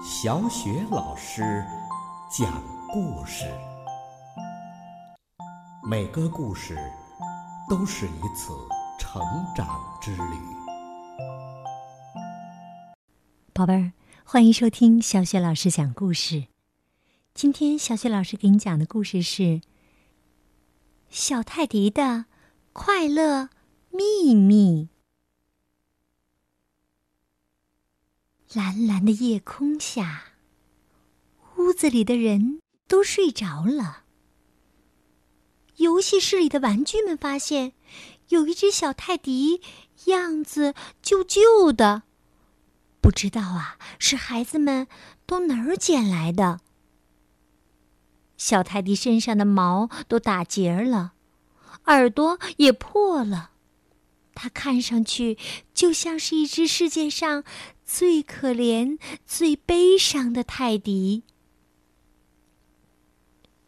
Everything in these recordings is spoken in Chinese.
小雪老师讲故事，每个故事都是一次成长之旅。宝贝儿，欢迎收听小雪老师讲故事。今天小雪老师给你讲的故事是《小泰迪的快乐秘密》。蓝蓝的夜空下，屋子里的人都睡着了。游戏室里的玩具们发现，有一只小泰迪，样子旧旧的，不知道啊，是孩子们都哪儿捡来的。小泰迪身上的毛都打结了，耳朵也破了，它看上去就像是一只世界上。最可怜、最悲伤的泰迪，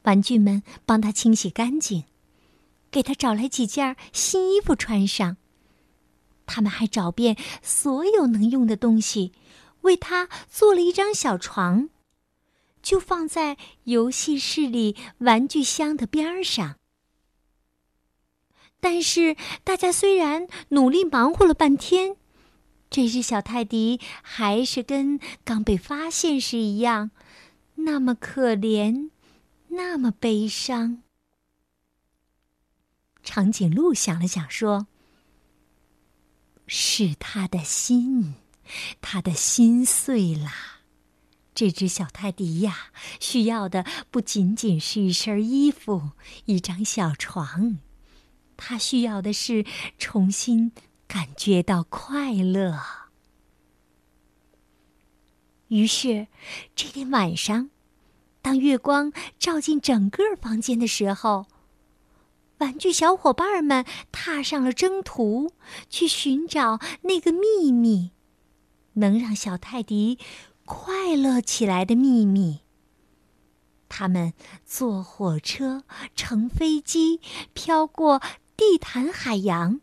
玩具们帮他清洗干净，给他找来几件新衣服穿上。他们还找遍所有能用的东西，为他做了一张小床，就放在游戏室里玩具箱的边上。但是，大家虽然努力忙活了半天。这只小泰迪还是跟刚被发现时一样，那么可怜，那么悲伤。长颈鹿想了想，说：“是他的心，他的心碎了。这只小泰迪呀，需要的不仅仅是一身衣服、一张小床，他需要的是重新。”感觉到快乐。于是，这天晚上，当月光照进整个房间的时候，玩具小伙伴们踏上了征途，去寻找那个秘密，能让小泰迪快乐起来的秘密。他们坐火车，乘飞机，飘过地毯海洋。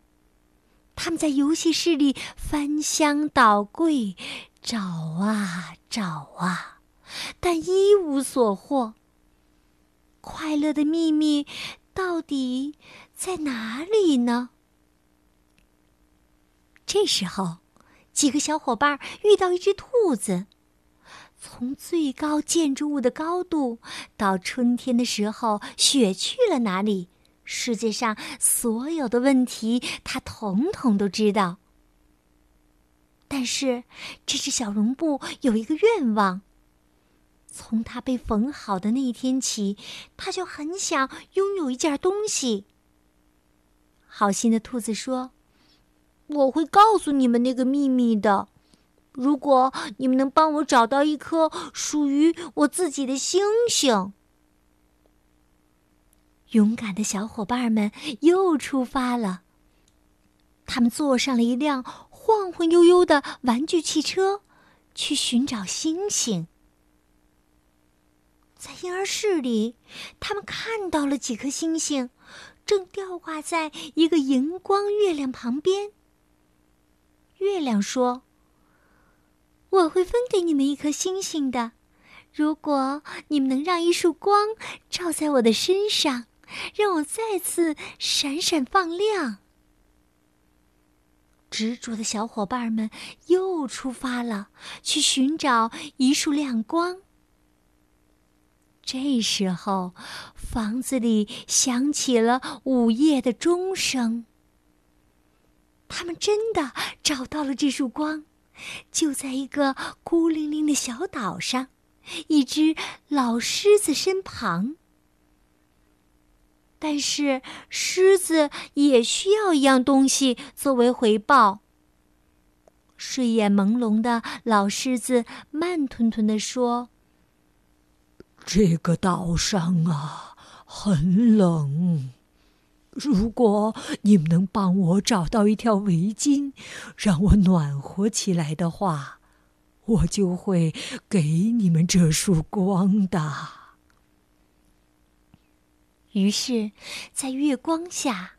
他们在游戏室里翻箱倒柜，找啊找啊，但一无所获。快乐的秘密到底在哪里呢？这时候，几个小伙伴遇到一只兔子，从最高建筑物的高度到春天的时候雪去了哪里？世界上所有的问题，他统统都知道。但是，这只小绒布有一个愿望。从它被缝好的那一天起，它就很想拥有一件东西。好心的兔子说：“我会告诉你们那个秘密的，如果你们能帮我找到一颗属于我自己的星星。”勇敢的小伙伴们又出发了。他们坐上了一辆晃晃悠悠的玩具汽车，去寻找星星。在婴儿室里，他们看到了几颗星星，正吊挂在一个荧光月亮旁边。月亮说：“我会分给你们一颗星星的，如果你们能让一束光照在我的身上。”让我再次闪闪放亮。执着的小伙伴们又出发了，去寻找一束亮光。这时候，房子里响起了午夜的钟声。他们真的找到了这束光，就在一个孤零零的小岛上，一只老狮子身旁。但是狮子也需要一样东西作为回报。睡眼朦胧的老狮子慢吞吞地说：“这个岛上啊，很冷。如果你们能帮我找到一条围巾，让我暖和起来的话，我就会给你们这束光的。”于是，在月光下，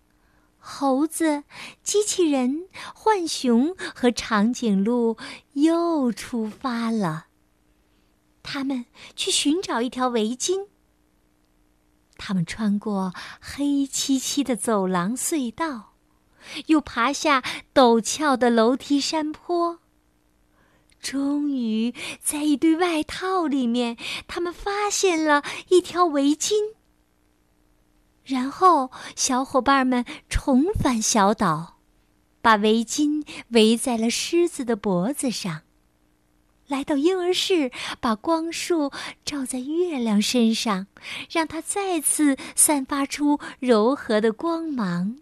猴子、机器人、浣熊和长颈鹿又出发了。他们去寻找一条围巾。他们穿过黑漆漆的走廊隧道，又爬下陡峭的楼梯山坡。终于，在一堆外套里面，他们发现了一条围巾。然后，小伙伴们重返小岛，把围巾围在了狮子的脖子上。来到婴儿室，把光束照在月亮身上，让它再次散发出柔和的光芒。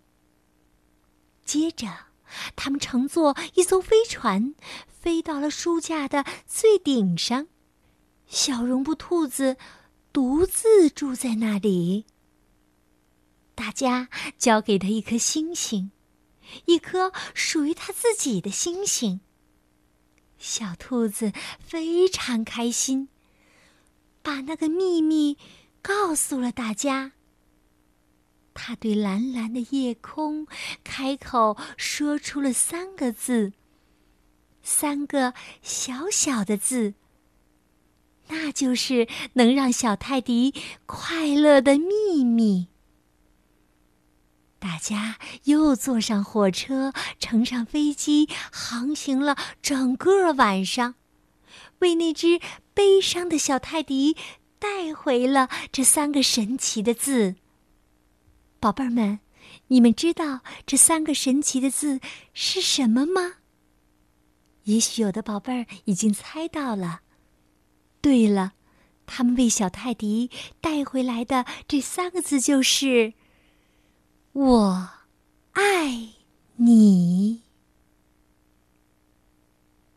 接着，他们乘坐一艘飞船，飞到了书架的最顶上。小绒布兔子独自住在那里。大家交给他一颗星星，一颗属于他自己的星星。小兔子非常开心，把那个秘密告诉了大家。他对蓝蓝的夜空开口说出了三个字，三个小小的字，那就是能让小泰迪快乐的秘密。大家又坐上火车，乘上飞机，航行了整个晚上，为那只悲伤的小泰迪带回了这三个神奇的字。宝贝儿们，你们知道这三个神奇的字是什么吗？也许有的宝贝儿已经猜到了。对了，他们为小泰迪带回来的这三个字就是。我爱你，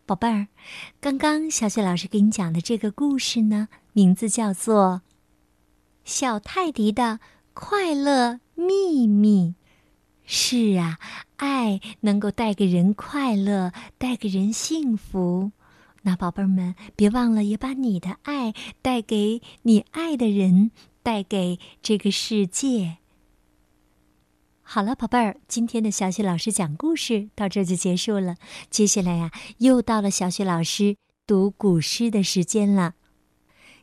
宝贝儿。刚刚小雪老师给你讲的这个故事呢，名字叫做《小泰迪的快乐秘密》。是啊，爱能够带给人快乐，带给人幸福。那宝贝儿们，别忘了也把你的爱带给你爱的人，带给这个世界。好了，宝贝儿，今天的小雪老师讲故事到这就结束了。接下来呀，又到了小雪老师读古诗的时间了。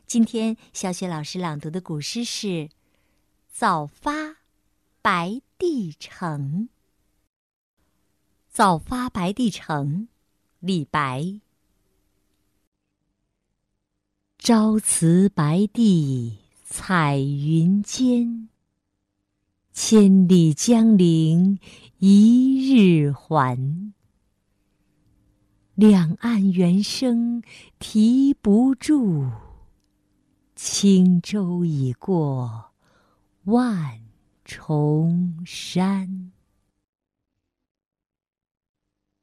今天小雪老师朗读的古诗是《早发白帝城》。早发白帝城，李白。朝辞白帝彩云间。千里江陵一日还，两岸猿声啼不住，轻舟已过万重山。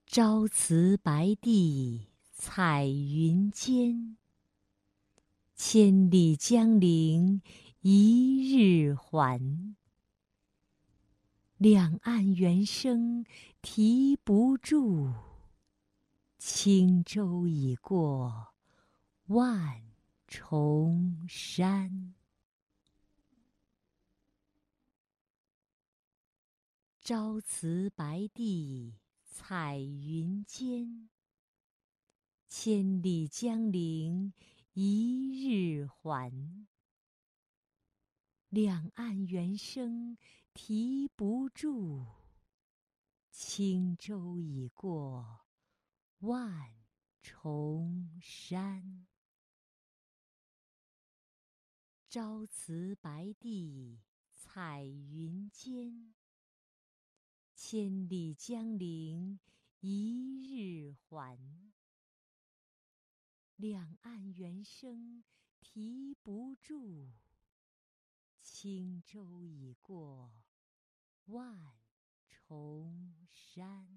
朝辞白帝彩云间，千里江陵一日还。两岸猿声啼不住，轻舟已过万重山。朝辞白帝彩云间，千里江陵一日还。两岸猿声。啼不住，轻舟已过万重山。朝辞白帝彩云间，千里江陵一日还。两岸猿声啼不住。轻舟已过万重山。